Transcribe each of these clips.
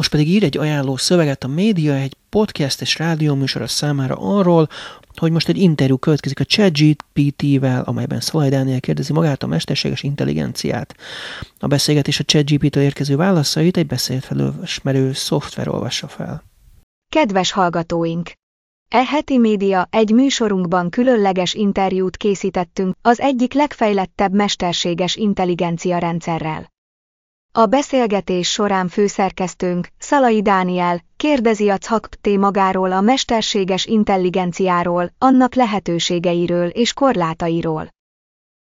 Most pedig ír egy ajánló szöveget a média egy podcast és rádióműsora számára arról, hogy most egy interjú következik a ChatGPT-vel, amelyben Szolaj Dániel kérdezi magát a mesterséges intelligenciát. A beszélgetés a ChatGPT-től érkező válaszait egy beszélt felősmerő szoftver olvassa fel. Kedves hallgatóink! E heti média egy műsorunkban különleges interjút készítettünk az egyik legfejlettebb mesterséges intelligencia rendszerrel. A beszélgetés során főszerkesztőnk, Szalai Dániel, kérdezi a CHAKPT magáról a mesterséges intelligenciáról, annak lehetőségeiről és korlátairól.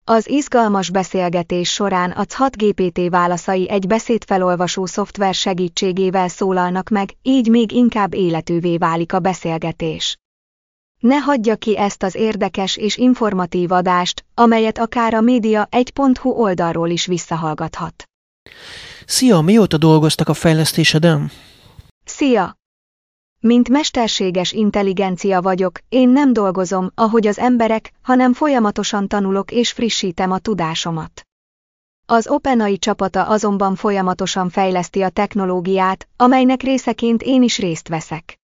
Az izgalmas beszélgetés során a CHAT GPT válaszai egy beszédfelolvasó szoftver segítségével szólalnak meg, így még inkább életűvé válik a beszélgetés. Ne hagyja ki ezt az érdekes és informatív adást, amelyet akár a média 1.hu oldalról is visszahallgathat. Szia, mióta dolgoztak a fejlesztéseden? Szia! Mint mesterséges intelligencia vagyok, én nem dolgozom, ahogy az emberek, hanem folyamatosan tanulok és frissítem a tudásomat. Az OpenAI csapata azonban folyamatosan fejleszti a technológiát, amelynek részeként én is részt veszek.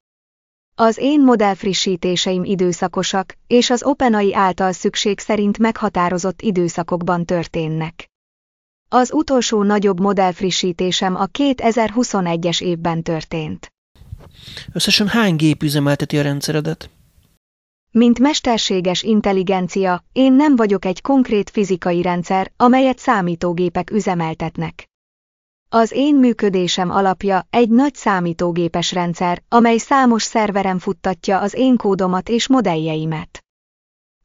Az én modellfrissítéseim időszakosak, és az OpenAI által szükség szerint meghatározott időszakokban történnek. Az utolsó nagyobb modellfrissítésem a 2021-es évben történt. Összesen hány gép üzemelteti a rendszeredet? Mint mesterséges intelligencia, én nem vagyok egy konkrét fizikai rendszer, amelyet számítógépek üzemeltetnek. Az én működésem alapja egy nagy számítógépes rendszer, amely számos szerveren futtatja az én kódomat és modelljeimet.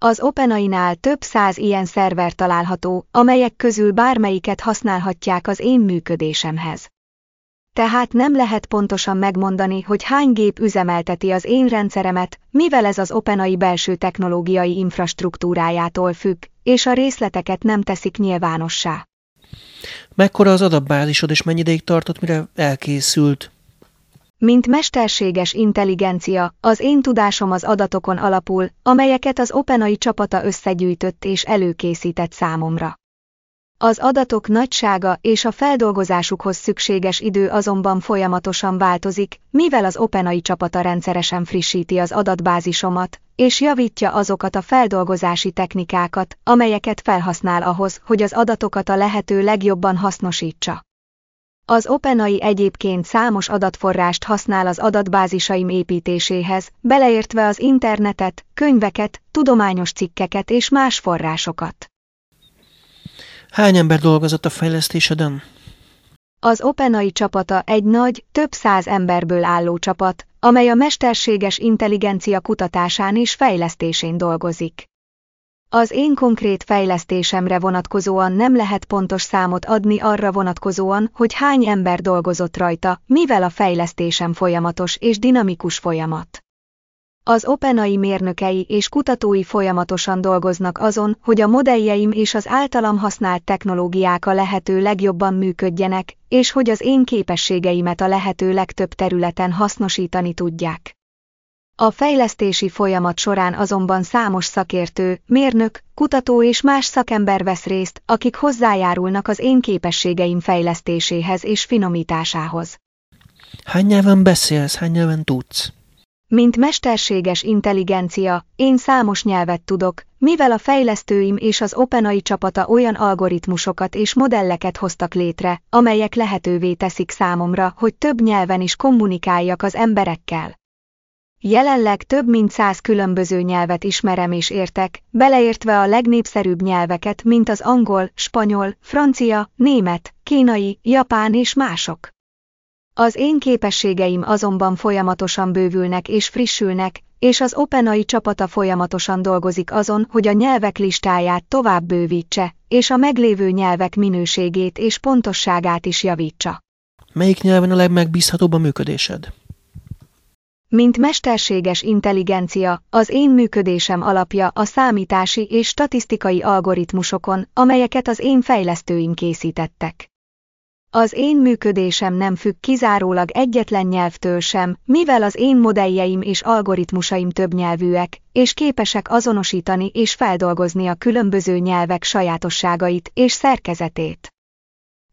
Az OpenAI-nál több száz ilyen szerver található, amelyek közül bármelyiket használhatják az én működésemhez. Tehát nem lehet pontosan megmondani, hogy hány gép üzemelteti az én rendszeremet, mivel ez az OpenAI belső technológiai infrastruktúrájától függ, és a részleteket nem teszik nyilvánossá. Mekkora az adatbázisod, és mennyi ideig tartott, mire elkészült? Mint mesterséges intelligencia, az én tudásom az adatokon alapul, amelyeket az OpenAI csapata összegyűjtött és előkészített számomra. Az adatok nagysága és a feldolgozásukhoz szükséges idő azonban folyamatosan változik, mivel az OpenAI csapata rendszeresen frissíti az adatbázisomat, és javítja azokat a feldolgozási technikákat, amelyeket felhasznál ahhoz, hogy az adatokat a lehető legjobban hasznosítsa. Az OpenAI egyébként számos adatforrást használ az adatbázisaim építéséhez, beleértve az internetet, könyveket, tudományos cikkeket és más forrásokat. Hány ember dolgozott a fejlesztéseden? Az OpenAI csapata egy nagy, több száz emberből álló csapat, amely a mesterséges intelligencia kutatásán és fejlesztésén dolgozik. Az én konkrét fejlesztésemre vonatkozóan nem lehet pontos számot adni arra vonatkozóan, hogy hány ember dolgozott rajta, mivel a fejlesztésem folyamatos és dinamikus folyamat. Az OpenAI mérnökei és kutatói folyamatosan dolgoznak azon, hogy a modelljeim és az általam használt technológiák a lehető legjobban működjenek, és hogy az én képességeimet a lehető legtöbb területen hasznosítani tudják. A fejlesztési folyamat során azonban számos szakértő, mérnök, kutató és más szakember vesz részt, akik hozzájárulnak az én képességeim fejlesztéséhez és finomításához. Hány nyelven beszélsz, hány nyelven tudsz? Mint mesterséges intelligencia, én számos nyelvet tudok, mivel a fejlesztőim és az OpenAI csapata olyan algoritmusokat és modelleket hoztak létre, amelyek lehetővé teszik számomra, hogy több nyelven is kommunikáljak az emberekkel. Jelenleg több mint száz különböző nyelvet ismerem és értek, beleértve a legnépszerűbb nyelveket, mint az angol, spanyol, francia, német, kínai, japán és mások. Az én képességeim azonban folyamatosan bővülnek és frissülnek, és az OpenAI csapata folyamatosan dolgozik azon, hogy a nyelvek listáját tovább bővítse, és a meglévő nyelvek minőségét és pontosságát is javítsa. Melyik nyelven a legmegbízhatóbb a működésed? Mint mesterséges intelligencia, az én működésem alapja a számítási és statisztikai algoritmusokon, amelyeket az én fejlesztőim készítettek. Az én működésem nem függ kizárólag egyetlen nyelvtől sem, mivel az én modelljeim és algoritmusaim többnyelvűek, és képesek azonosítani és feldolgozni a különböző nyelvek sajátosságait és szerkezetét.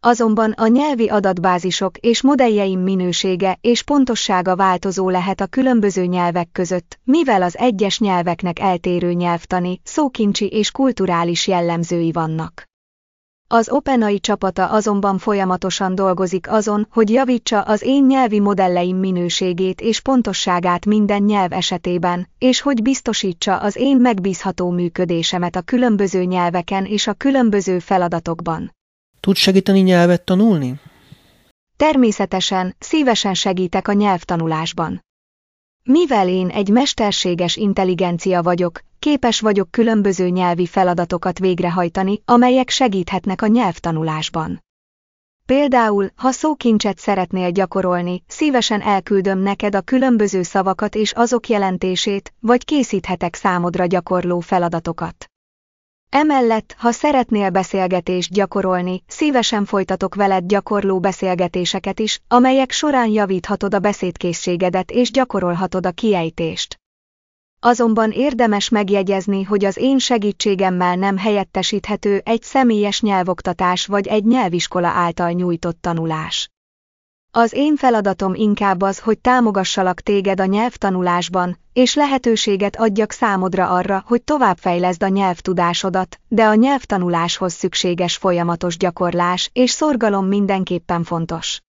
Azonban a nyelvi adatbázisok és modelljeim minősége és pontossága változó lehet a különböző nyelvek között, mivel az egyes nyelveknek eltérő nyelvtani, szókincsi és kulturális jellemzői vannak. Az OpenAI csapata azonban folyamatosan dolgozik azon, hogy javítsa az én nyelvi modelleim minőségét és pontosságát minden nyelv esetében, és hogy biztosítsa az én megbízható működésemet a különböző nyelveken és a különböző feladatokban. Tud segíteni nyelvet tanulni? Természetesen, szívesen segítek a nyelvtanulásban. Mivel én egy mesterséges intelligencia vagyok, képes vagyok különböző nyelvi feladatokat végrehajtani, amelyek segíthetnek a nyelvtanulásban. Például, ha szókincset szeretnél gyakorolni, szívesen elküldöm neked a különböző szavakat és azok jelentését, vagy készíthetek számodra gyakorló feladatokat. Emellett, ha szeretnél beszélgetést gyakorolni, szívesen folytatok veled gyakorló beszélgetéseket is, amelyek során javíthatod a beszédkészségedet és gyakorolhatod a kiejtést. Azonban érdemes megjegyezni, hogy az én segítségemmel nem helyettesíthető egy személyes nyelvoktatás vagy egy nyelviskola által nyújtott tanulás. Az én feladatom inkább az, hogy támogassalak téged a nyelvtanulásban, és lehetőséget adjak számodra arra, hogy továbbfejleszd a nyelvtudásodat, de a nyelvtanuláshoz szükséges folyamatos gyakorlás és szorgalom mindenképpen fontos.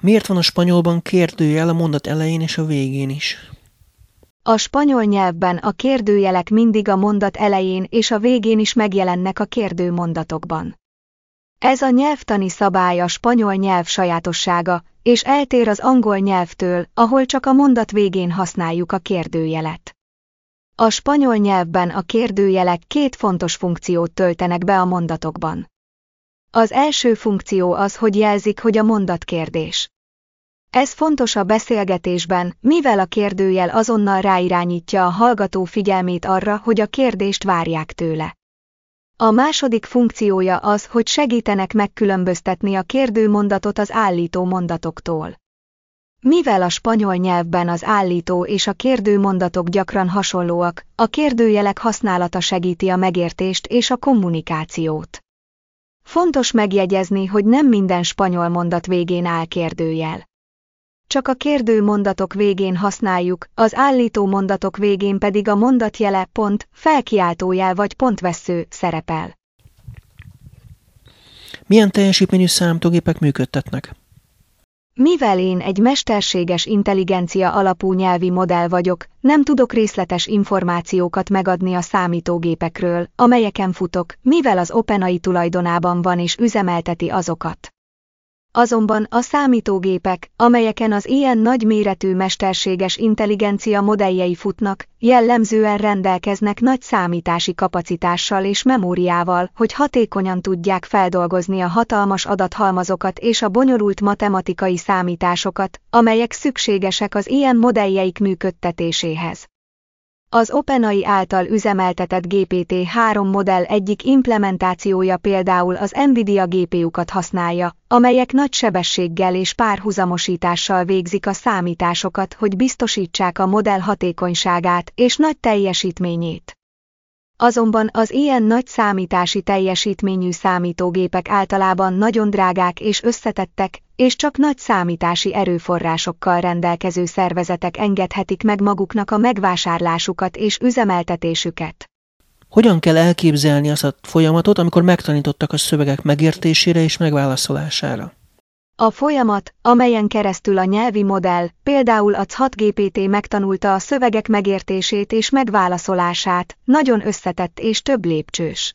Miért van a spanyolban kérdőjel a mondat elején és a végén is? A spanyol nyelvben a kérdőjelek mindig a mondat elején és a végén is megjelennek a kérdő mondatokban. Ez a nyelvtani szabály a spanyol nyelv sajátossága, és eltér az angol nyelvtől, ahol csak a mondat végén használjuk a kérdőjelet. A spanyol nyelvben a kérdőjelek két fontos funkciót töltenek be a mondatokban. Az első funkció az, hogy jelzik, hogy a mondat kérdés. Ez fontos a beszélgetésben, mivel a kérdőjel azonnal ráirányítja a hallgató figyelmét arra, hogy a kérdést várják tőle. A második funkciója az, hogy segítenek megkülönböztetni a kérdő mondatot az állító mondatoktól. Mivel a spanyol nyelvben az állító és a kérdő mondatok gyakran hasonlóak, a kérdőjelek használata segíti a megértést és a kommunikációt. Fontos megjegyezni, hogy nem minden spanyol mondat végén áll kérdőjel csak a kérdő mondatok végén használjuk, az állító mondatok végén pedig a mondatjele, pont, felkiáltójel vagy pontvesző szerepel. Milyen teljesítményű számítógépek működtetnek? Mivel én egy mesterséges intelligencia alapú nyelvi modell vagyok, nem tudok részletes információkat megadni a számítógépekről, amelyeken futok, mivel az OpenAI tulajdonában van és üzemelteti azokat. Azonban a számítógépek, amelyeken az ilyen nagyméretű mesterséges intelligencia modelljei futnak, jellemzően rendelkeznek nagy számítási kapacitással és memóriával, hogy hatékonyan tudják feldolgozni a hatalmas adathalmazokat és a bonyolult matematikai számításokat, amelyek szükségesek az ilyen modelljeik működtetéséhez. Az OpenAI által üzemeltetett GPT-3 modell egyik implementációja például az NVIDIA GPU-kat használja, amelyek nagy sebességgel és párhuzamosítással végzik a számításokat, hogy biztosítsák a modell hatékonyságát és nagy teljesítményét. Azonban az ilyen nagy számítási teljesítményű számítógépek általában nagyon drágák és összetettek, és csak nagy számítási erőforrásokkal rendelkező szervezetek engedhetik meg maguknak a megvásárlásukat és üzemeltetésüket. Hogyan kell elképzelni azt a folyamatot, amikor megtanítottak a szövegek megértésére és megválaszolására? A folyamat, amelyen keresztül a nyelvi modell, például a CHAT-GPT megtanulta a szövegek megértését és megválaszolását, nagyon összetett és több lépcsős.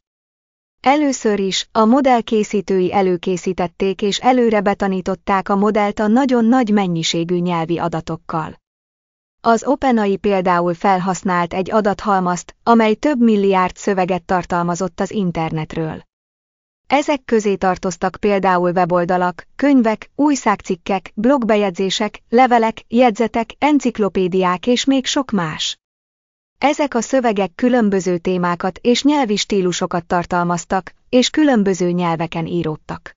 Először is, a modell készítői előkészítették és előre betanították a modellt a nagyon nagy mennyiségű nyelvi adatokkal. Az OpenAI például felhasznált egy adathalmazt, amely több milliárd szöveget tartalmazott az internetről. Ezek közé tartoztak például weboldalak, könyvek, újságcikkek, blogbejegyzések, levelek, jegyzetek, enciklopédiák és még sok más. Ezek a szövegek különböző témákat és nyelvi stílusokat tartalmaztak, és különböző nyelveken íródtak.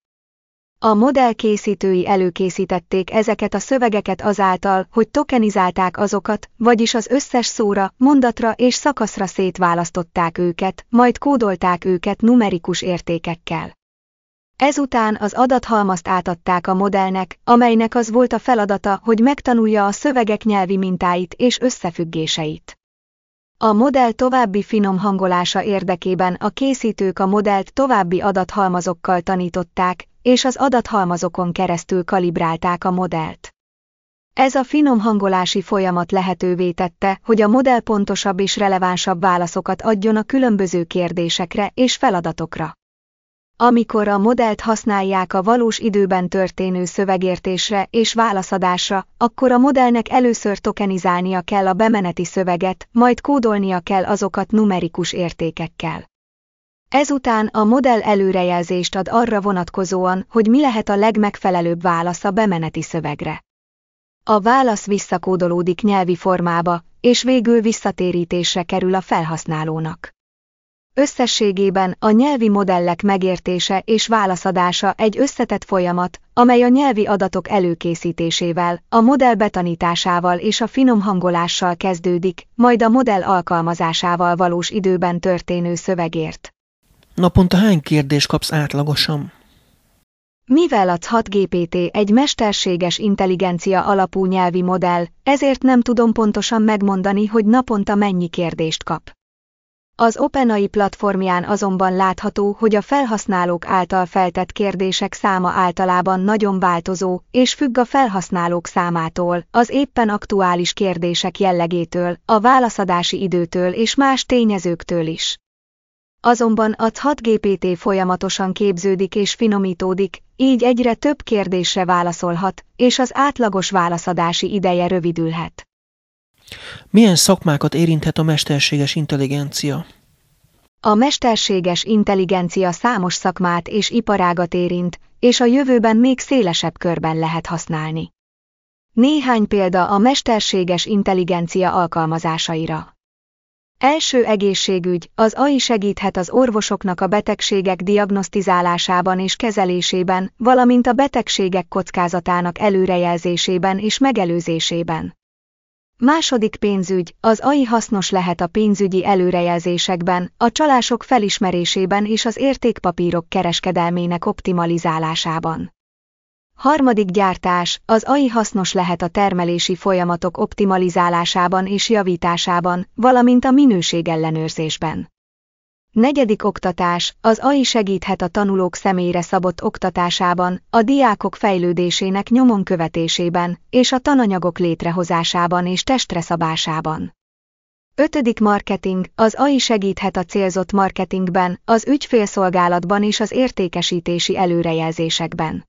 A modell készítői előkészítették ezeket a szövegeket azáltal, hogy tokenizálták azokat, vagyis az összes szóra, mondatra és szakaszra szétválasztották őket, majd kódolták őket numerikus értékekkel. Ezután az adathalmazt átadták a modellnek, amelynek az volt a feladata, hogy megtanulja a szövegek nyelvi mintáit és összefüggéseit. A modell további finom hangolása érdekében a készítők a modellt további adathalmazokkal tanították, és az adathalmazokon keresztül kalibrálták a modellt. Ez a finom hangolási folyamat lehetővé tette, hogy a modell pontosabb és relevánsabb válaszokat adjon a különböző kérdésekre és feladatokra. Amikor a modellt használják a valós időben történő szövegértésre és válaszadásra, akkor a modellnek először tokenizálnia kell a bemeneti szöveget, majd kódolnia kell azokat numerikus értékekkel. Ezután a modell előrejelzést ad arra vonatkozóan, hogy mi lehet a legmegfelelőbb válasz a bemeneti szövegre. A válasz visszakódolódik nyelvi formába, és végül visszatérítésre kerül a felhasználónak. Összességében a nyelvi modellek megértése és válaszadása egy összetett folyamat, amely a nyelvi adatok előkészítésével, a modell betanításával és a finom hangolással kezdődik, majd a modell alkalmazásával valós időben történő szövegért. Naponta hány kérdést kapsz átlagosan? Mivel a 6GPT egy mesterséges intelligencia alapú nyelvi modell, ezért nem tudom pontosan megmondani, hogy naponta mennyi kérdést kap. Az OpenAI platformján azonban látható, hogy a felhasználók által feltett kérdések száma általában nagyon változó, és függ a felhasználók számától, az éppen aktuális kérdések jellegétől, a válaszadási időtől és más tényezőktől is. Azonban a 6GPT folyamatosan képződik és finomítódik, így egyre több kérdésre válaszolhat, és az átlagos válaszadási ideje rövidülhet. Milyen szakmákat érinthet a mesterséges intelligencia? A mesterséges intelligencia számos szakmát és iparágat érint, és a jövőben még szélesebb körben lehet használni. Néhány példa a mesterséges intelligencia alkalmazásaira. Első egészségügy, az AI segíthet az orvosoknak a betegségek diagnosztizálásában és kezelésében, valamint a betegségek kockázatának előrejelzésében és megelőzésében. Második pénzügy, az AI hasznos lehet a pénzügyi előrejelzésekben, a csalások felismerésében és az értékpapírok kereskedelmének optimalizálásában. Harmadik gyártás, az AI hasznos lehet a termelési folyamatok optimalizálásában és javításában, valamint a minőségellenőrzésben. Negyedik oktatás, az AI segíthet a tanulók személyre szabott oktatásában, a diákok fejlődésének nyomon követésében, és a tananyagok létrehozásában és testre szabásában. Ötödik marketing, az AI segíthet a célzott marketingben, az ügyfélszolgálatban és az értékesítési előrejelzésekben.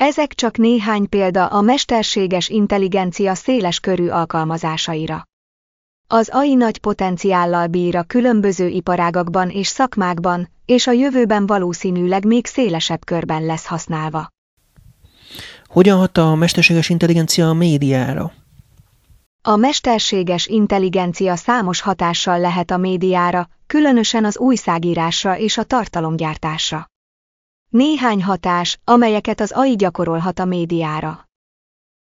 Ezek csak néhány példa a mesterséges intelligencia széles körű alkalmazásaira. Az AI nagy potenciállal bír a különböző iparágakban és szakmákban, és a jövőben valószínűleg még szélesebb körben lesz használva. Hogyan hat a mesterséges intelligencia a médiára? A mesterséges intelligencia számos hatással lehet a médiára, különösen az újságírásra és a tartalomgyártásra. Néhány hatás, amelyeket az AI gyakorolhat a médiára.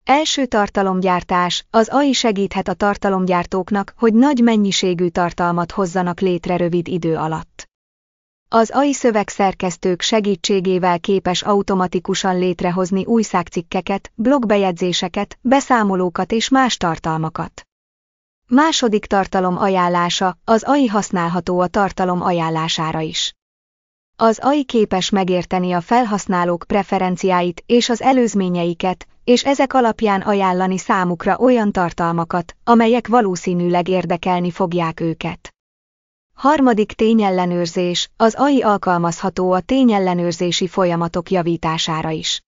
Első tartalomgyártás, az AI segíthet a tartalomgyártóknak, hogy nagy mennyiségű tartalmat hozzanak létre rövid idő alatt. Az AI szövegszerkesztők segítségével képes automatikusan létrehozni újságcikkeket, blogbejegyzéseket, beszámolókat és más tartalmakat. Második tartalom ajánlása, az AI használható a tartalom ajánlására is. Az AI képes megérteni a felhasználók preferenciáit és az előzményeiket, és ezek alapján ajánlani számukra olyan tartalmakat, amelyek valószínűleg érdekelni fogják őket. Harmadik tényellenőrzés, az AI alkalmazható a tényellenőrzési folyamatok javítására is.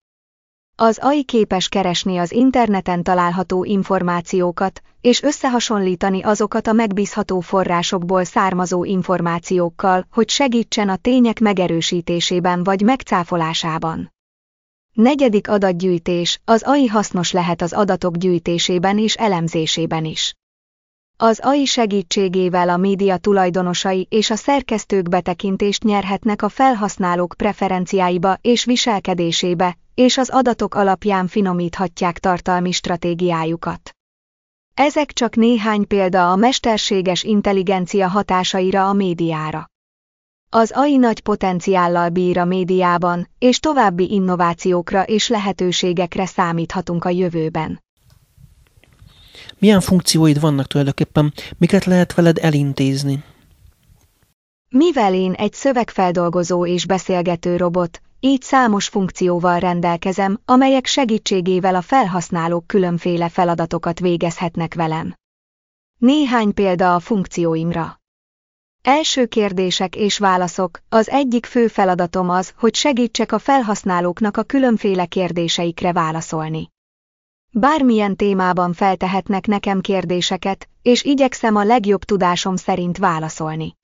Az AI képes keresni az interneten található információkat, és összehasonlítani azokat a megbízható forrásokból származó információkkal, hogy segítsen a tények megerősítésében vagy megcáfolásában. Negyedik adatgyűjtés, az AI hasznos lehet az adatok gyűjtésében és elemzésében is. Az AI segítségével a média tulajdonosai és a szerkesztők betekintést nyerhetnek a felhasználók preferenciáiba és viselkedésébe, és az adatok alapján finomíthatják tartalmi stratégiájukat. Ezek csak néhány példa a mesterséges intelligencia hatásaira a médiára. Az AI nagy potenciállal bír a médiában, és további innovációkra és lehetőségekre számíthatunk a jövőben. Milyen funkcióid vannak tulajdonképpen? Miket lehet veled elintézni? Mivel én egy szövegfeldolgozó és beszélgető robot, így számos funkcióval rendelkezem, amelyek segítségével a felhasználók különféle feladatokat végezhetnek velem. Néhány példa a funkcióimra. Első kérdések és válaszok. Az egyik fő feladatom az, hogy segítsek a felhasználóknak a különféle kérdéseikre válaszolni. Bármilyen témában feltehetnek nekem kérdéseket, és igyekszem a legjobb tudásom szerint válaszolni.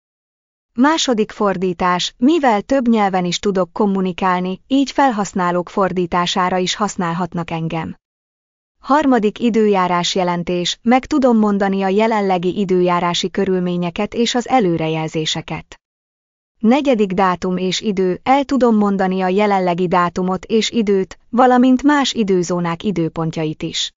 Második fordítás, mivel több nyelven is tudok kommunikálni, így felhasználók fordítására is használhatnak engem. Harmadik időjárás jelentés, meg tudom mondani a jelenlegi időjárási körülményeket és az előrejelzéseket. Negyedik dátum és idő, el tudom mondani a jelenlegi dátumot és időt, valamint más időzónák időpontjait is.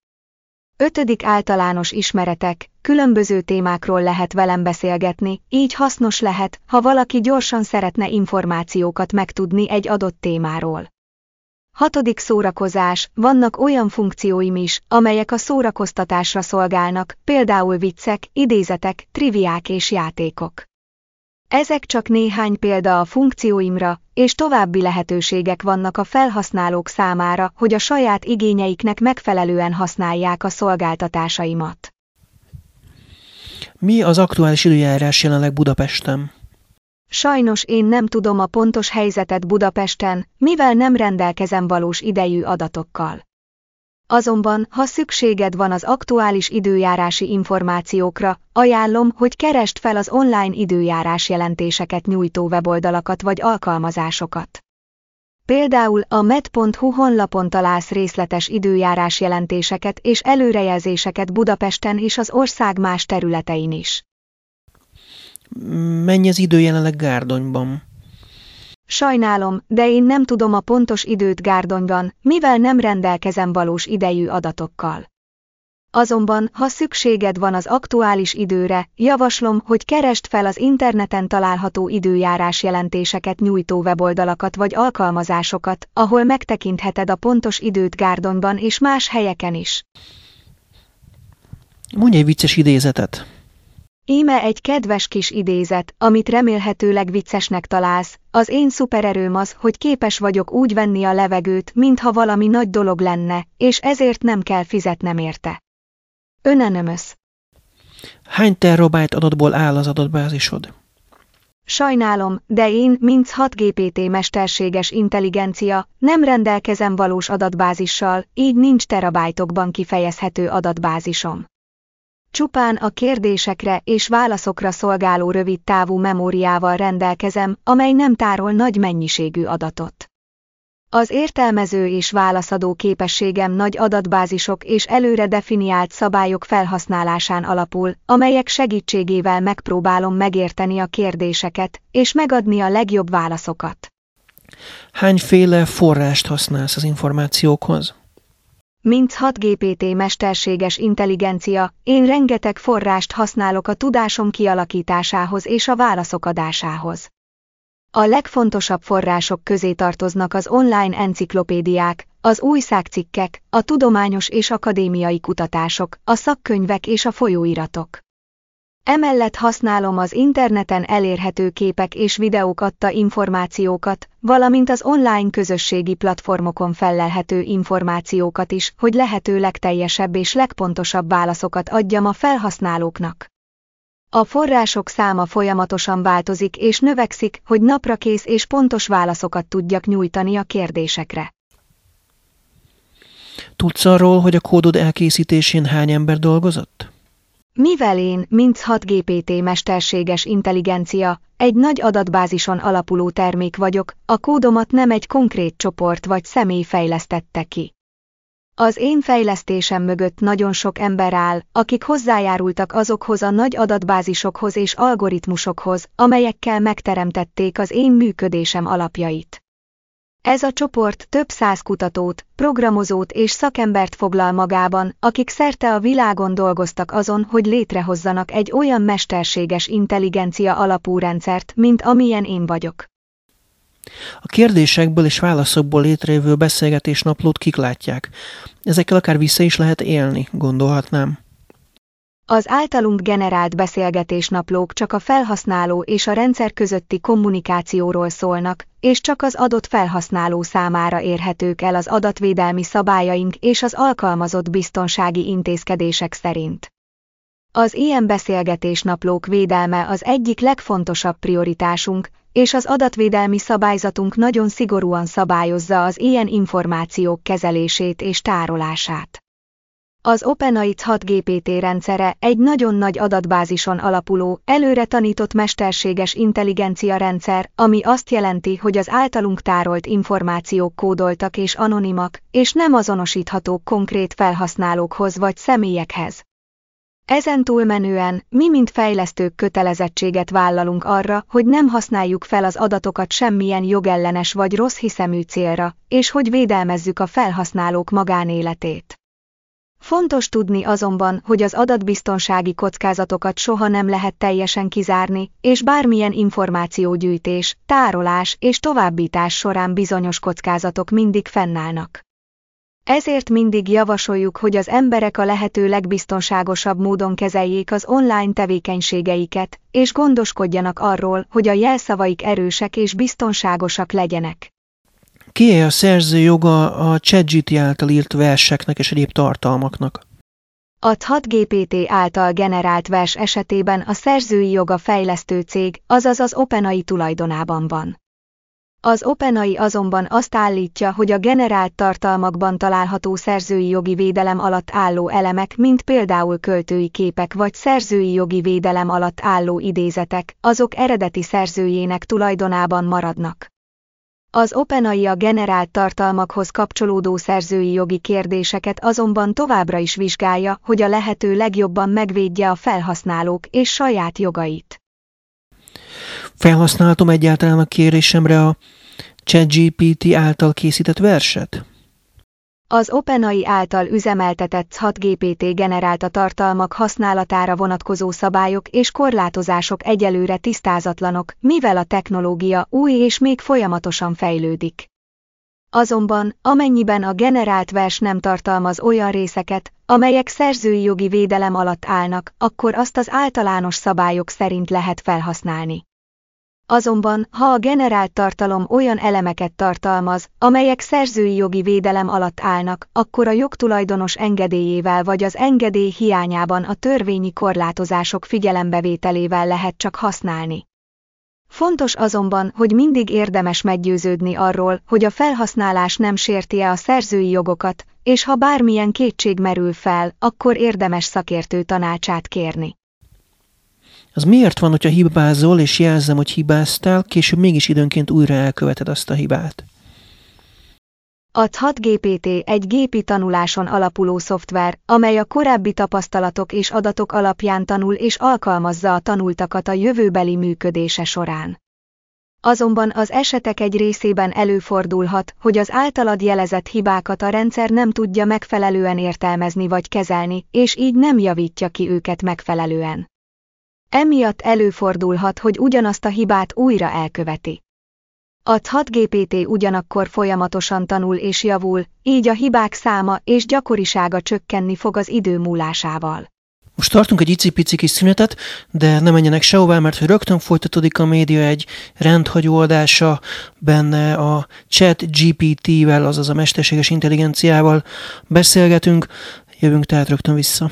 Ötödik általános ismeretek, különböző témákról lehet velem beszélgetni, így hasznos lehet, ha valaki gyorsan szeretne információkat megtudni egy adott témáról. Hatodik szórakozás, vannak olyan funkcióim is, amelyek a szórakoztatásra szolgálnak, például viccek, idézetek, triviák és játékok. Ezek csak néhány példa a funkcióimra, és további lehetőségek vannak a felhasználók számára, hogy a saját igényeiknek megfelelően használják a szolgáltatásaimat. Mi az aktuális időjárás jelenleg Budapesten? Sajnos én nem tudom a pontos helyzetet Budapesten, mivel nem rendelkezem valós idejű adatokkal. Azonban, ha szükséged van az aktuális időjárási információkra, ajánlom, hogy keresd fel az online időjárás jelentéseket nyújtó weboldalakat vagy alkalmazásokat. Például a med.hu honlapon találsz részletes időjárás jelentéseket és előrejelzéseket Budapesten és az ország más területein is. Mennyi az idő jelenleg Gárdonyban? Sajnálom, de én nem tudom a pontos időt Gárdonyban, mivel nem rendelkezem valós idejű adatokkal. Azonban, ha szükséged van az aktuális időre, javaslom, hogy keresd fel az interneten található időjárás jelentéseket nyújtó weboldalakat vagy alkalmazásokat, ahol megtekintheted a pontos időt Gárdonyban és más helyeken is. Mondj egy vicces idézetet. Íme egy kedves kis idézet, amit remélhetőleg viccesnek találsz, az én szupererőm az, hogy képes vagyok úgy venni a levegőt, mintha valami nagy dolog lenne, és ezért nem kell fizetnem érte. Önenömös. Hány terrobájt adatból áll az adatbázisod? Sajnálom, de én, mint 6 GPT mesterséges intelligencia, nem rendelkezem valós adatbázissal, így nincs terabájtokban kifejezhető adatbázisom. Csupán a kérdésekre és válaszokra szolgáló rövid távú memóriával rendelkezem, amely nem tárol nagy mennyiségű adatot. Az értelmező és válaszadó képességem nagy adatbázisok és előre definiált szabályok felhasználásán alapul, amelyek segítségével megpróbálom megérteni a kérdéseket, és megadni a legjobb válaszokat. Hányféle forrást használsz az információkhoz? Mint 6 GPT mesterséges intelligencia, én rengeteg forrást használok a tudásom kialakításához és a válaszok adásához. A legfontosabb források közé tartoznak az online enciklopédiák, az újságcikkek, a tudományos és akadémiai kutatások, a szakkönyvek és a folyóiratok. Emellett használom az interneten elérhető képek és videók adta információkat, valamint az online közösségi platformokon fellelhető információkat is, hogy lehető legteljesebb és legpontosabb válaszokat adjam a felhasználóknak. A források száma folyamatosan változik és növekszik, hogy naprakész és pontos válaszokat tudjak nyújtani a kérdésekre. Tudsz arról, hogy a kódod elkészítésén hány ember dolgozott? Mivel én, mint 6 GPT mesterséges intelligencia, egy nagy adatbázison alapuló termék vagyok, a kódomat nem egy konkrét csoport vagy személy fejlesztette ki. Az én fejlesztésem mögött nagyon sok ember áll, akik hozzájárultak azokhoz a nagy adatbázisokhoz és algoritmusokhoz, amelyekkel megteremtették az én működésem alapjait. Ez a csoport több száz kutatót, programozót és szakembert foglal magában, akik szerte a világon dolgoztak azon, hogy létrehozzanak egy olyan mesterséges intelligencia alapú rendszert, mint amilyen én vagyok. A kérdésekből és válaszokból létrejövő beszélgetésnaplót kik látják. Ezekkel akár vissza is lehet élni, gondolhatnám. Az általunk generált beszélgetésnaplók csak a felhasználó és a rendszer közötti kommunikációról szólnak, és csak az adott felhasználó számára érhetők el az adatvédelmi szabályaink és az alkalmazott biztonsági intézkedések szerint. Az ilyen beszélgetésnaplók védelme az egyik legfontosabb prioritásunk, és az adatvédelmi szabályzatunk nagyon szigorúan szabályozza az ilyen információk kezelését és tárolását. Az OpenAI 6 GPT rendszere egy nagyon nagy adatbázison alapuló, előre tanított mesterséges intelligencia rendszer, ami azt jelenti, hogy az általunk tárolt információk kódoltak és anonimak, és nem azonosíthatók konkrét felhasználókhoz vagy személyekhez. Ezen túlmenően, mi mint fejlesztők kötelezettséget vállalunk arra, hogy nem használjuk fel az adatokat semmilyen jogellenes vagy rossz hiszemű célra, és hogy védelmezzük a felhasználók magánéletét. Fontos tudni azonban, hogy az adatbiztonsági kockázatokat soha nem lehet teljesen kizárni, és bármilyen információgyűjtés, tárolás és továbbítás során bizonyos kockázatok mindig fennállnak. Ezért mindig javasoljuk, hogy az emberek a lehető legbiztonságosabb módon kezeljék az online tevékenységeiket, és gondoskodjanak arról, hogy a jelszavaik erősek és biztonságosak legyenek. Ki a szerző joga a ChatGPT által írt verseknek és egyéb tartalmaknak? A 6 GPT által generált vers esetében a szerzői joga fejlesztő cég, azaz az OpenAI tulajdonában van. Az OpenAI azonban azt állítja, hogy a generált tartalmakban található szerzői jogi védelem alatt álló elemek, mint például költői képek vagy szerzői jogi védelem alatt álló idézetek, azok eredeti szerzőjének tulajdonában maradnak. Az OpenAI a generált tartalmakhoz kapcsolódó szerzői jogi kérdéseket azonban továbbra is vizsgálja, hogy a lehető legjobban megvédje a felhasználók és saját jogait. Felhasználhatom egyáltalán a kérésemre a ChatGPT által készített verset? Az OpenAI által üzemeltetett 6 GPT generálta tartalmak használatára vonatkozó szabályok és korlátozások egyelőre tisztázatlanok, mivel a technológia új és még folyamatosan fejlődik. Azonban, amennyiben a generált vers nem tartalmaz olyan részeket, amelyek szerzői jogi védelem alatt állnak, akkor azt az általános szabályok szerint lehet felhasználni. Azonban, ha a generált tartalom olyan elemeket tartalmaz, amelyek szerzői jogi védelem alatt állnak, akkor a jogtulajdonos engedélyével vagy az engedély hiányában a törvényi korlátozások figyelembevételével lehet csak használni. Fontos azonban, hogy mindig érdemes meggyőződni arról, hogy a felhasználás nem sérti-e a szerzői jogokat, és ha bármilyen kétség merül fel, akkor érdemes szakértő tanácsát kérni. Az miért van, hogyha hibázol, és jelzem, hogy hibáztál, később mégis időnként újra elköveted azt a hibát? A 6 GPT egy gépi tanuláson alapuló szoftver, amely a korábbi tapasztalatok és adatok alapján tanul és alkalmazza a tanultakat a jövőbeli működése során. Azonban az esetek egy részében előfordulhat, hogy az általad jelezett hibákat a rendszer nem tudja megfelelően értelmezni vagy kezelni, és így nem javítja ki őket megfelelően. Emiatt előfordulhat, hogy ugyanazt a hibát újra elköveti. A 6 GPT ugyanakkor folyamatosan tanul és javul, így a hibák száma és gyakorisága csökkenni fog az idő múlásával. Most tartunk egy icipici kis szünetet, de ne menjenek sehová, mert rögtön folytatódik a média egy rendhagyó adása benne a chat GPT-vel, azaz a mesterséges intelligenciával beszélgetünk. Jövünk tehát rögtön vissza.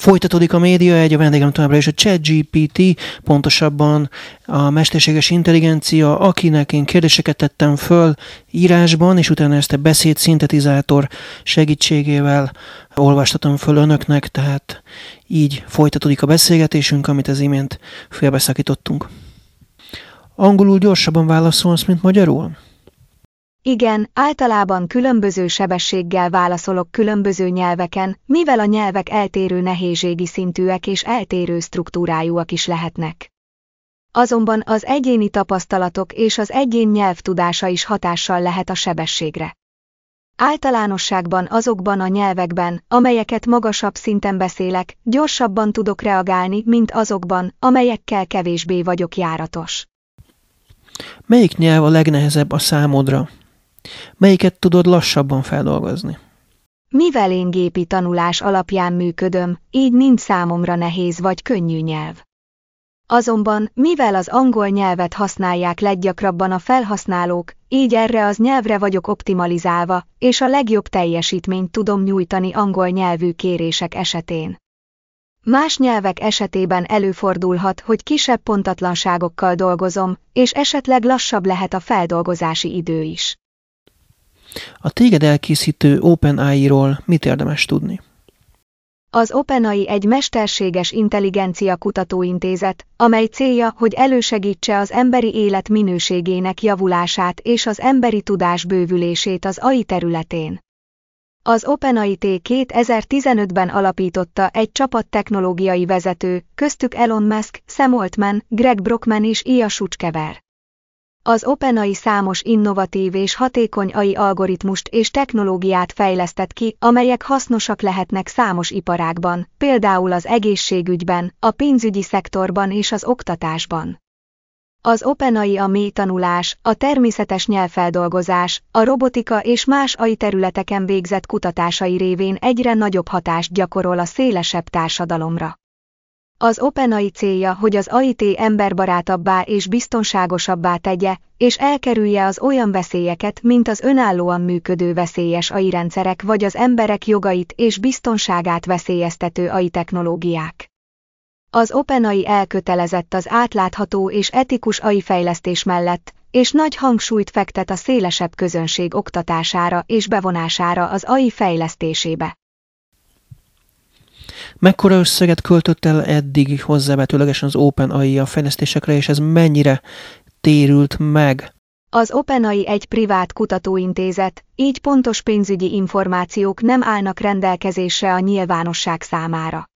Folytatódik a média, egy a vendégem továbbra is a ChatGPT, pontosabban a mesterséges intelligencia, akinek én kérdéseket tettem föl írásban, és utána ezt a beszéd szintetizátor segítségével olvastatom föl önöknek, tehát így folytatódik a beszélgetésünk, amit az imént félbeszakítottunk. Angolul gyorsabban válaszolsz, mint magyarul? Igen, általában különböző sebességgel válaszolok különböző nyelveken, mivel a nyelvek eltérő nehézségi szintűek és eltérő struktúrájúak is lehetnek. Azonban az egyéni tapasztalatok és az egyén nyelvtudása is hatással lehet a sebességre. Általánosságban azokban a nyelvekben, amelyeket magasabb szinten beszélek, gyorsabban tudok reagálni, mint azokban, amelyekkel kevésbé vagyok járatos. Melyik nyelv a legnehezebb a számodra? Melyiket tudod lassabban feldolgozni? Mivel én gépi tanulás alapján működöm, így nincs számomra nehéz vagy könnyű nyelv. Azonban, mivel az angol nyelvet használják leggyakrabban a felhasználók, így erre az nyelvre vagyok optimalizálva, és a legjobb teljesítményt tudom nyújtani angol nyelvű kérések esetén. Más nyelvek esetében előfordulhat, hogy kisebb pontatlanságokkal dolgozom, és esetleg lassabb lehet a feldolgozási idő is. A téged elkészítő OpenAI-ról mit érdemes tudni? Az OpenAI egy mesterséges intelligencia kutatóintézet, amely célja, hogy elősegítse az emberi élet minőségének javulását és az emberi tudás bővülését az AI területén. Az OpenAI-T 2015-ben alapította egy csapat technológiai vezető, köztük Elon Musk, Sam Altman, Greg Brockman és Ia Sutskever. Az OpenAI számos innovatív és hatékony AI algoritmust és technológiát fejlesztett ki, amelyek hasznosak lehetnek számos iparágban, például az egészségügyben, a pénzügyi szektorban és az oktatásban. Az OpenAI a mély tanulás, a természetes nyelvfeldolgozás, a robotika és más AI területeken végzett kutatásai révén egyre nagyobb hatást gyakorol a szélesebb társadalomra. Az OpenAI célja, hogy az AIT emberbarátabbá és biztonságosabbá tegye, és elkerülje az olyan veszélyeket, mint az önállóan működő veszélyes AI rendszerek vagy az emberek jogait és biztonságát veszélyeztető AI technológiák. Az OpenAI elkötelezett az átlátható és etikus AI fejlesztés mellett, és nagy hangsúlyt fektet a szélesebb közönség oktatására és bevonására az AI fejlesztésébe. Mekkora összeget költött el eddig hozzávetőlegesen az OpenAI a fejlesztésekre, és ez mennyire térült meg? Az OpenAI egy privát kutatóintézet, így pontos pénzügyi információk nem állnak rendelkezésre a nyilvánosság számára.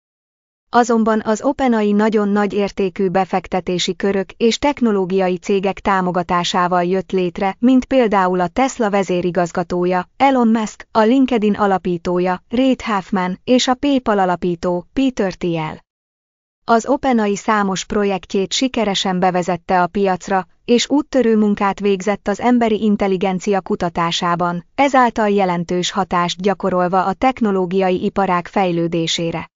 Azonban az OpenAI nagyon nagy értékű befektetési körök és technológiai cégek támogatásával jött létre, mint például a Tesla vezérigazgatója, Elon Musk, a LinkedIn alapítója, Reid Hoffman és a PayPal alapító, Peter Thiel. Az OpenAI számos projektjét sikeresen bevezette a piacra, és úttörő munkát végzett az emberi intelligencia kutatásában, ezáltal jelentős hatást gyakorolva a technológiai iparág fejlődésére.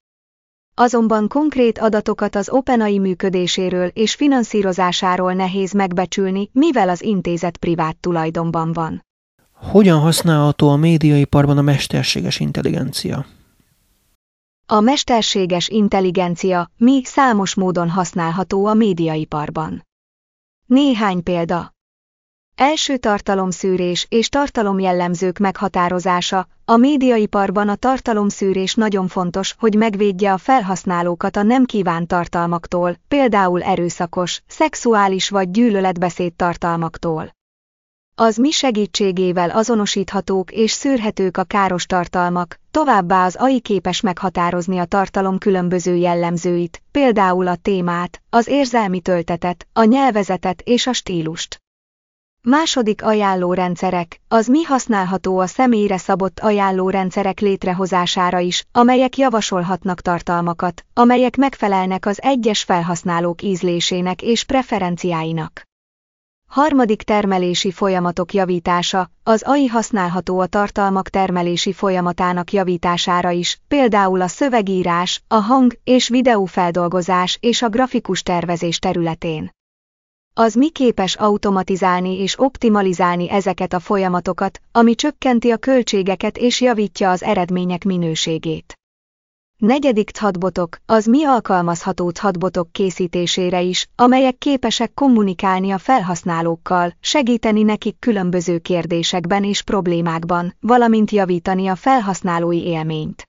Azonban konkrét adatokat az OpenAI működéséről és finanszírozásáról nehéz megbecsülni, mivel az intézet privát tulajdonban van. Hogyan használható a médiaiparban a mesterséges intelligencia? A mesterséges intelligencia mi számos módon használható a médiaiparban. Néhány példa. Első tartalomszűrés és tartalomjellemzők meghatározása. A médiaiparban a tartalomszűrés nagyon fontos, hogy megvédje a felhasználókat a nem kívánt tartalmaktól, például erőszakos, szexuális vagy gyűlöletbeszéd tartalmaktól. Az mi segítségével azonosíthatók és szűrhetők a káros tartalmak, továbbá az AI képes meghatározni a tartalom különböző jellemzőit, például a témát, az érzelmi töltetet, a nyelvezetet és a stílust. Második ajánlórendszerek, az mi használható a személyre szabott ajánlórendszerek létrehozására is, amelyek javasolhatnak tartalmakat, amelyek megfelelnek az egyes felhasználók ízlésének és preferenciáinak. Harmadik termelési folyamatok javítása, az AI használható a tartalmak termelési folyamatának javítására is, például a szövegírás, a hang- és videófeldolgozás és a grafikus tervezés területén. Az mi képes automatizálni és optimalizálni ezeket a folyamatokat, ami csökkenti a költségeket és javítja az eredmények minőségét. Negyedik chatbotok, az mi alkalmazható chatbotok készítésére is, amelyek képesek kommunikálni a felhasználókkal, segíteni nekik különböző kérdésekben és problémákban, valamint javítani a felhasználói élményt.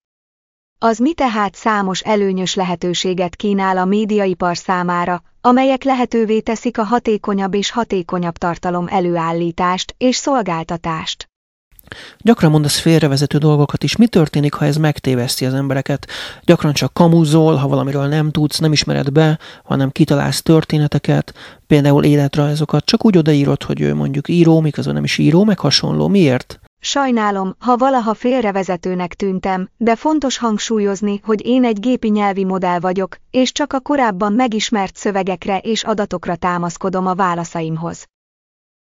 Az mi tehát számos előnyös lehetőséget kínál a médiaipar számára, amelyek lehetővé teszik a hatékonyabb és hatékonyabb tartalom előállítást és szolgáltatást. Gyakran mondasz félrevezető dolgokat is. Mi történik, ha ez megtéveszti az embereket? Gyakran csak kamuzol, ha valamiről nem tudsz, nem ismered be, hanem kitalálsz történeteket, például életrajzokat, csak úgy odaírod, hogy ő mondjuk író, miközben nem is író, meg hasonló. Miért? Sajnálom, ha valaha félrevezetőnek tűntem, de fontos hangsúlyozni, hogy én egy gépi nyelvi modell vagyok, és csak a korábban megismert szövegekre és adatokra támaszkodom a válaszaimhoz.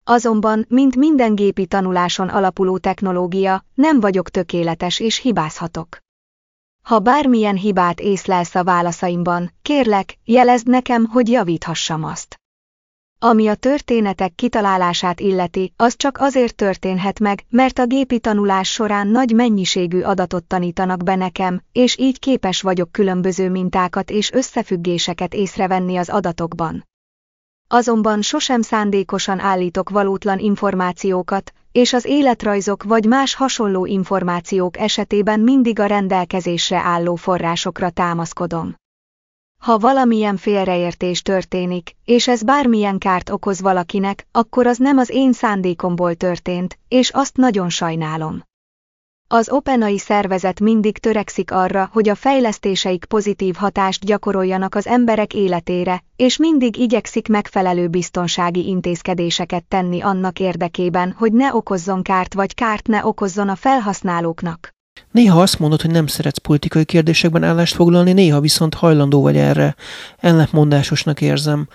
Azonban, mint minden gépi tanuláson alapuló technológia, nem vagyok tökéletes és hibázhatok. Ha bármilyen hibát észlelsz a válaszaimban, kérlek, jelezd nekem, hogy javíthassam azt. Ami a történetek kitalálását illeti, az csak azért történhet meg, mert a gépi tanulás során nagy mennyiségű adatot tanítanak be nekem, és így képes vagyok különböző mintákat és összefüggéseket észrevenni az adatokban. Azonban sosem szándékosan állítok valótlan információkat, és az életrajzok vagy más hasonló információk esetében mindig a rendelkezésre álló forrásokra támaszkodom. Ha valamilyen félreértés történik, és ez bármilyen kárt okoz valakinek, akkor az nem az én szándékomból történt, és azt nagyon sajnálom. Az OpenAI szervezet mindig törekszik arra, hogy a fejlesztéseik pozitív hatást gyakoroljanak az emberek életére, és mindig igyekszik megfelelő biztonsági intézkedéseket tenni annak érdekében, hogy ne okozzon kárt vagy kárt ne okozzon a felhasználóknak. Néha azt mondod, hogy nem szeretsz politikai kérdésekben állást foglalni, néha viszont hajlandó vagy erre. Ellentmondásosnak érzem.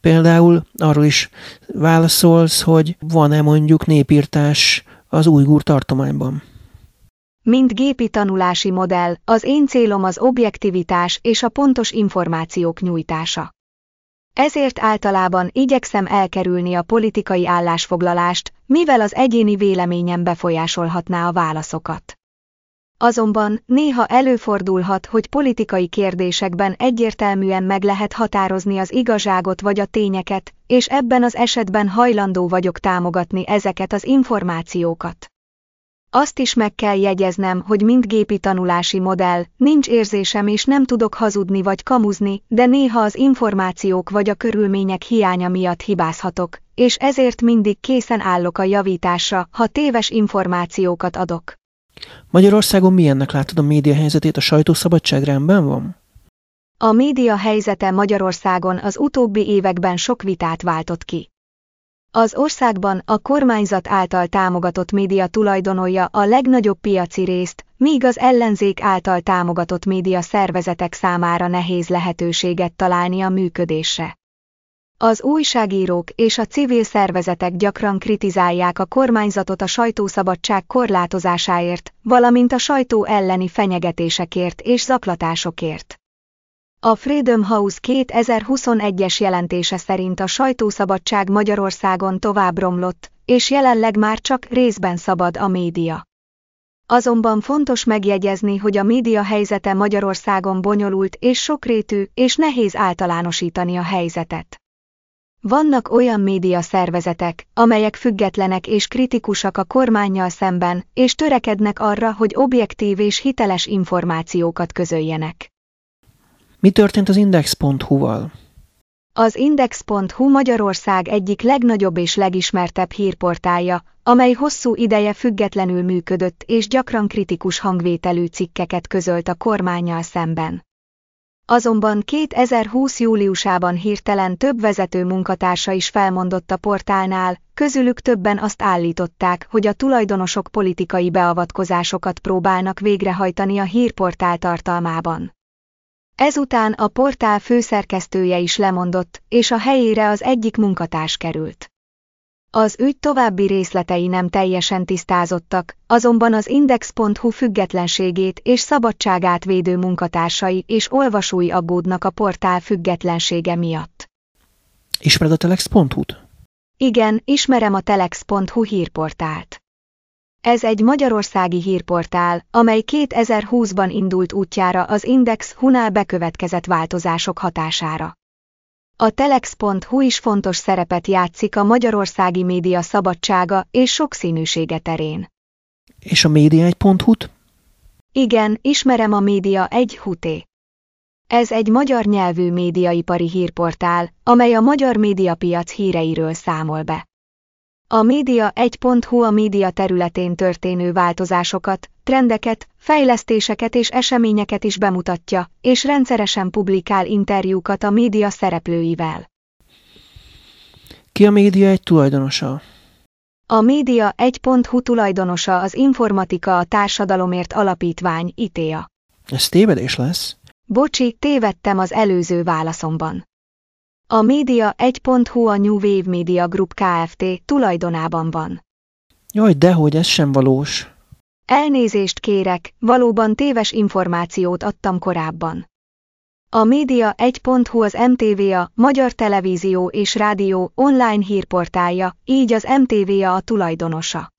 Például arról is válaszolsz, hogy van-e mondjuk népírtás az újgúr tartományban. Mint gépi tanulási modell, az én célom az objektivitás és a pontos információk nyújtása. Ezért általában igyekszem elkerülni a politikai állásfoglalást, mivel az egyéni véleményem befolyásolhatná a válaszokat. Azonban néha előfordulhat, hogy politikai kérdésekben egyértelműen meg lehet határozni az igazságot vagy a tényeket, és ebben az esetben hajlandó vagyok támogatni ezeket az információkat. Azt is meg kell jegyeznem, hogy mint gépi tanulási modell, nincs érzésem és nem tudok hazudni vagy kamuzni, de néha az információk vagy a körülmények hiánya miatt hibázhatok, és ezért mindig készen állok a javításra, ha téves információkat adok. Magyarországon milyennek látod a média helyzetét, a sajtószabadság rendben van? A média helyzete Magyarországon az utóbbi években sok vitát váltott ki. Az országban a kormányzat által támogatott média tulajdonolja a legnagyobb piaci részt, míg az ellenzék által támogatott média szervezetek számára nehéz lehetőséget találni a működésre. Az újságírók és a civil szervezetek gyakran kritizálják a kormányzatot a sajtószabadság korlátozásáért, valamint a sajtó elleni fenyegetésekért és zaklatásokért. A Freedom House 2021-es jelentése szerint a sajtószabadság Magyarországon tovább romlott, és jelenleg már csak részben szabad a média. Azonban fontos megjegyezni, hogy a média helyzete Magyarországon bonyolult és sokrétű, és nehéz általánosítani a helyzetet. Vannak olyan média szervezetek, amelyek függetlenek és kritikusak a kormányjal szemben, és törekednek arra, hogy objektív és hiteles információkat közöljenek. Mi történt az Index.hu-val? Az Index.hu Magyarország egyik legnagyobb és legismertebb hírportálja, amely hosszú ideje függetlenül működött és gyakran kritikus hangvételű cikkeket közölt a kormányjal szemben. Azonban 2020 júliusában hirtelen több vezető munkatársa is felmondott a portálnál, közülük többen azt állították, hogy a tulajdonosok politikai beavatkozásokat próbálnak végrehajtani a hírportál tartalmában. Ezután a portál főszerkesztője is lemondott, és a helyére az egyik munkatárs került. Az ügy további részletei nem teljesen tisztázottak, azonban az Index.hu függetlenségét és szabadságát védő munkatársai és olvasói aggódnak a portál függetlensége miatt. Ismered a telex.hu-t? Igen, ismerem a telex.hu hírportált. Ez egy magyarországi hírportál, amely 2020-ban indult útjára az Index hunál bekövetkezett változások hatására. A telex.hu is fontos szerepet játszik a magyarországi média szabadsága és sokszínűsége terén. És a média 1.hu-t? Igen, ismerem a média 1 huté. Ez egy magyar nyelvű médiaipari hírportál, amely a magyar médiapiac híreiről számol be. A Média 1.hu a média területén történő változásokat, trendeket, fejlesztéseket és eseményeket is bemutatja, és rendszeresen publikál interjúkat a média szereplőivel. Ki a média egy tulajdonosa? A Média 1.hu tulajdonosa az Informatika a Társadalomért Alapítvány ITEA. Ez tévedés lesz? Bocsi, tévedtem az előző válaszomban. A Média 1.hu a New Wave Media Group Kft. tulajdonában van. Jaj, dehogy, ez sem valós. Elnézést kérek, valóban téves információt adtam korábban. A Média 1.hu az MTV-a, Magyar Televízió és Rádió online hírportálja, így az MTV-a a tulajdonosa.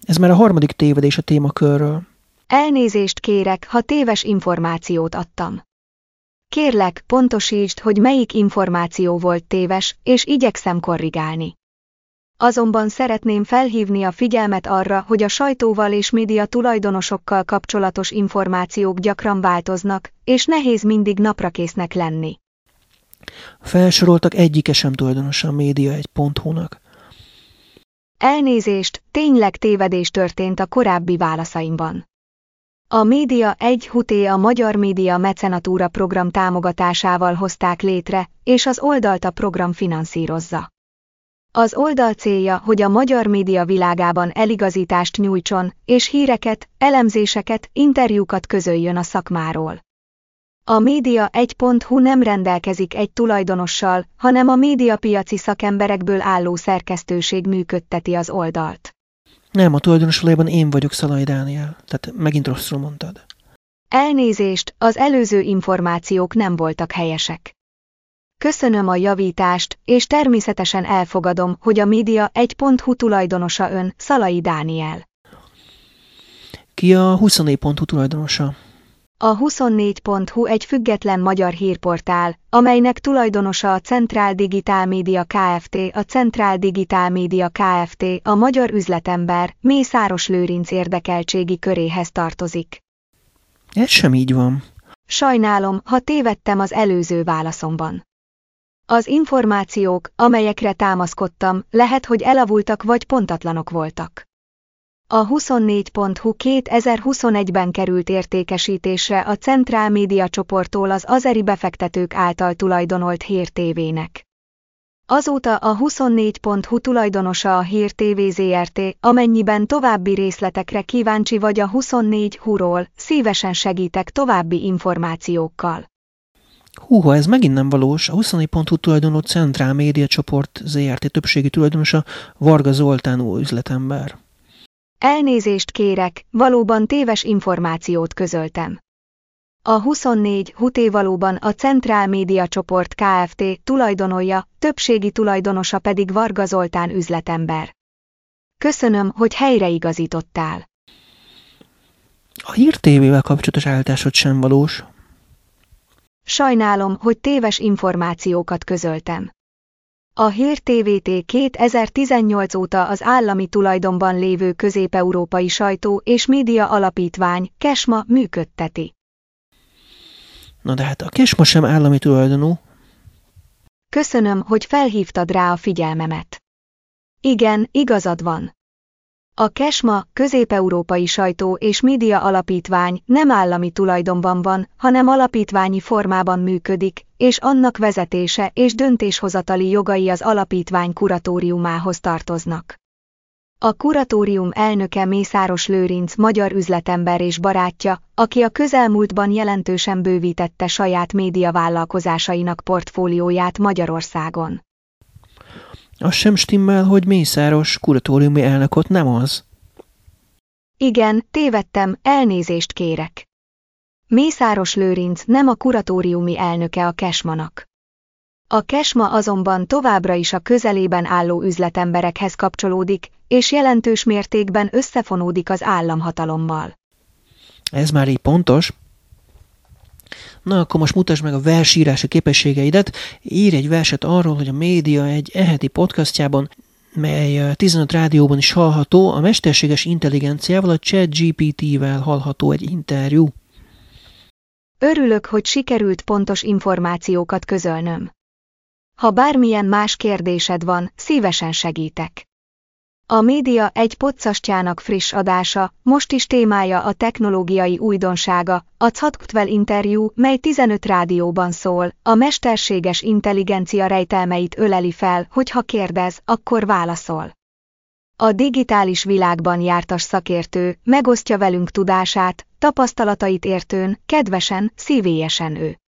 Ez már a harmadik tévedés a témakörről. Elnézést kérek, ha téves információt adtam. Kérlek, pontosítsd, hogy melyik információ volt téves, és igyekszem korrigálni. Azonban szeretném felhívni a figyelmet arra, hogy a sajtóval és média tulajdonosokkal kapcsolatos információk gyakran változnak, és nehéz mindig naprakésznek lenni. Felsoroltak egyike sem tulajdonosa a média egy .hu-nak. Elnézést, tényleg tévedés történt a korábbi válaszaimban. A Média 1 Huté a Magyar Média Mecenatúra program támogatásával hozták létre, és az oldalt a program finanszírozza. Az oldal célja, hogy a magyar média világában eligazítást nyújtson, és híreket, elemzéseket, interjúkat közöljön a szakmáról. A Média 1.hu nem rendelkezik egy tulajdonossal, hanem a médiapiaci szakemberekből álló szerkesztőség működteti az oldalt. Nem, a tulajdonos valójában én vagyok Szalai Dániel. Tehát megint rosszul mondtad. Elnézést, az előző információk nem voltak helyesek. Köszönöm a javítást, és természetesen elfogadom, hogy a média 1.hu tulajdonosa ön, Szalai Dániel. Ki a 24.hu tulajdonosa? A 24.hu egy független magyar hírportál, amelynek tulajdonosa a Centrál Digitál Média Kft. A Centrál Digitál Média Kft. a magyar üzletember, Mészáros Lőrinc érdekeltségi köréhez tartozik. Ez sem így van. Sajnálom, ha tévedtem az előző válaszomban. Az információk, amelyekre támaszkodtam, lehet, hogy elavultak vagy pontatlanok voltak. A 24.hu 2021-ben került értékesítésre a Centrál Média csoporttól az azeri befektetők által tulajdonolt Hír TV-nek. Azóta a 24.hu tulajdonosa a Hír TV ZRT, amennyiben további részletekre kíváncsi vagy a 24.hu-ról, szívesen segítek további információkkal. Húha, ez megint nem valós. A 24.hu tulajdonló Centrál Média csoport ZRT többségi tulajdonosa Varga Zoltán új üzletember. Elnézést kérek, valóban téves információt közöltem. A 24 Huté valóban a Centrál Média Csoport Kft. tulajdonolja, többségi tulajdonosa pedig Varga Zoltán üzletember. Köszönöm, hogy helyreigazítottál. A Hír TV-vel kapcsolatos állításod sem valós. Sajnálom, hogy téves információkat közöltem. A Hír TVT 2018 óta az állami tulajdonban lévő közép-európai sajtó és média alapítvány, Kesma működteti. Na de hát a Kesma sem állami tulajdonú. Köszönöm, hogy felhívtad rá a figyelmemet. Igen, igazad van. A Kesma, közép-európai sajtó és média alapítvány nem állami tulajdonban van, hanem alapítványi formában működik, és annak vezetése és döntéshozatali jogai az alapítvány kuratóriumához tartoznak. A kuratórium elnöke Mészáros Lőrinc magyar üzletember és barátja, aki a közelmúltban jelentősen bővítette saját médiavállalkozásainak portfólióját Magyarországon. Az sem stimmel, hogy Mészáros kuratóriumi elnök ott nem az. Igen, tévedtem, elnézést kérek. Mészáros Lőrinc nem a kuratóriumi elnöke a Kesmanak. A Kesma azonban továbbra is a közelében álló üzletemberekhez kapcsolódik, és jelentős mértékben összefonódik az államhatalommal. Ez már így pontos. Na, akkor most mutasd meg a versírási képességeidet. Ír egy verset arról, hogy a média egy eheti podcastjában, mely 15 rádióban is hallható, a mesterséges intelligenciával, a chat GPT-vel hallható egy interjú. Örülök, hogy sikerült pontos információkat közölnöm. Ha bármilyen más kérdésed van, szívesen segítek. A média egy poccastjának friss adása, most is témája a technológiai újdonsága, a Catkutvel interjú, mely 15 rádióban szól, a mesterséges intelligencia rejtelmeit öleli fel, hogyha kérdez, akkor válaszol. A digitális világban jártas szakértő megosztja velünk tudását, tapasztalatait értőn, kedvesen, szívélyesen ő.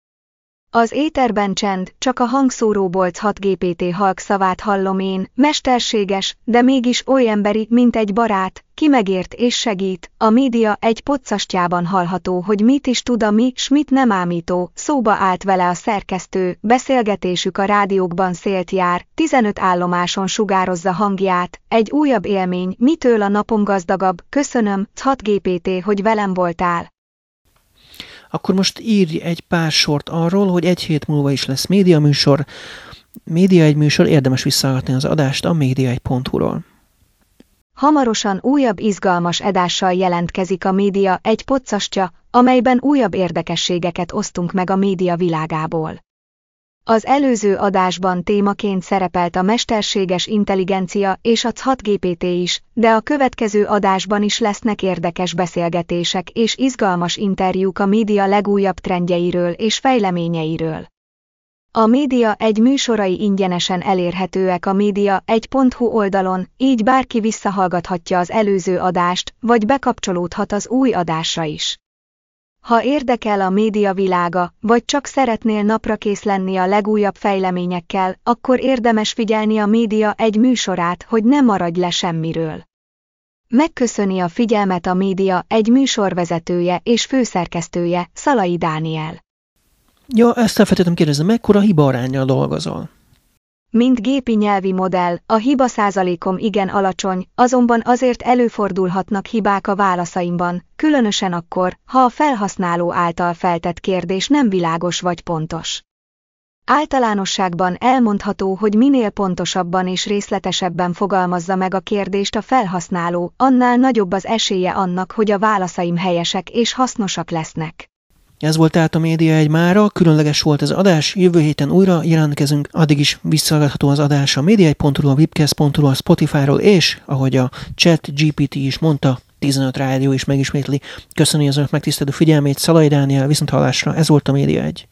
Az éterben csend, csak a hangszóróbolc 6 GPT halk szavát hallom én, mesterséges, de mégis oly emberi, mint egy barát, ki megért és segít. A média egy poccastjában hallható, hogy mit is tud a mi, s mit nem ámító, szóba állt vele a szerkesztő, beszélgetésük a rádiókban szélt jár, 15 állomáson sugározza hangját, egy újabb élmény, mitől a napom gazdagabb, köszönöm, 6 GPT, hogy velem voltál akkor most írj egy pár sort arról, hogy egy hét múlva is lesz média műsor. Média egy műsor, érdemes visszahallgatni az adást a média1.hu-ról. Hamarosan újabb izgalmas adással jelentkezik a média egy poccastja, amelyben újabb érdekességeket osztunk meg a média világából. Az előző adásban témaként szerepelt a mesterséges intelligencia és a 6 GPT is, de a következő adásban is lesznek érdekes beszélgetések és izgalmas interjúk a média legújabb trendjeiről és fejleményeiről. A média egy műsorai ingyenesen elérhetőek a média 1.hu oldalon, így bárki visszahallgathatja az előző adást, vagy bekapcsolódhat az új adásra is. Ha érdekel a média világa, vagy csak szeretnél naprakész lenni a legújabb fejleményekkel, akkor érdemes figyelni a média egy műsorát, hogy ne maradj le semmiről. Megköszöni a figyelmet a média egy műsorvezetője és főszerkesztője, Szalai Dániel. Ja, ezt elfelejtettem kérdezni, mekkora hiba arányjal dolgozol? Mint gépi nyelvi modell, a hiba százalékom igen alacsony, azonban azért előfordulhatnak hibák a válaszaimban, különösen akkor, ha a felhasználó által feltett kérdés nem világos vagy pontos. Általánosságban elmondható, hogy minél pontosabban és részletesebben fogalmazza meg a kérdést a felhasználó, annál nagyobb az esélye annak, hogy a válaszaim helyesek és hasznosak lesznek. Ez volt tehát a média egy mára, különleges volt az adás, jövő héten újra jelentkezünk, addig is visszahallgatható az adás a média1.ru, a webcast.ru, a Spotify-ról, és ahogy a chat GPT is mondta, 15 rádió is megismétli. Köszönjük az önök megtisztelő figyelmét, Szalai Dániel, viszont hallásra, ez volt a Média egy.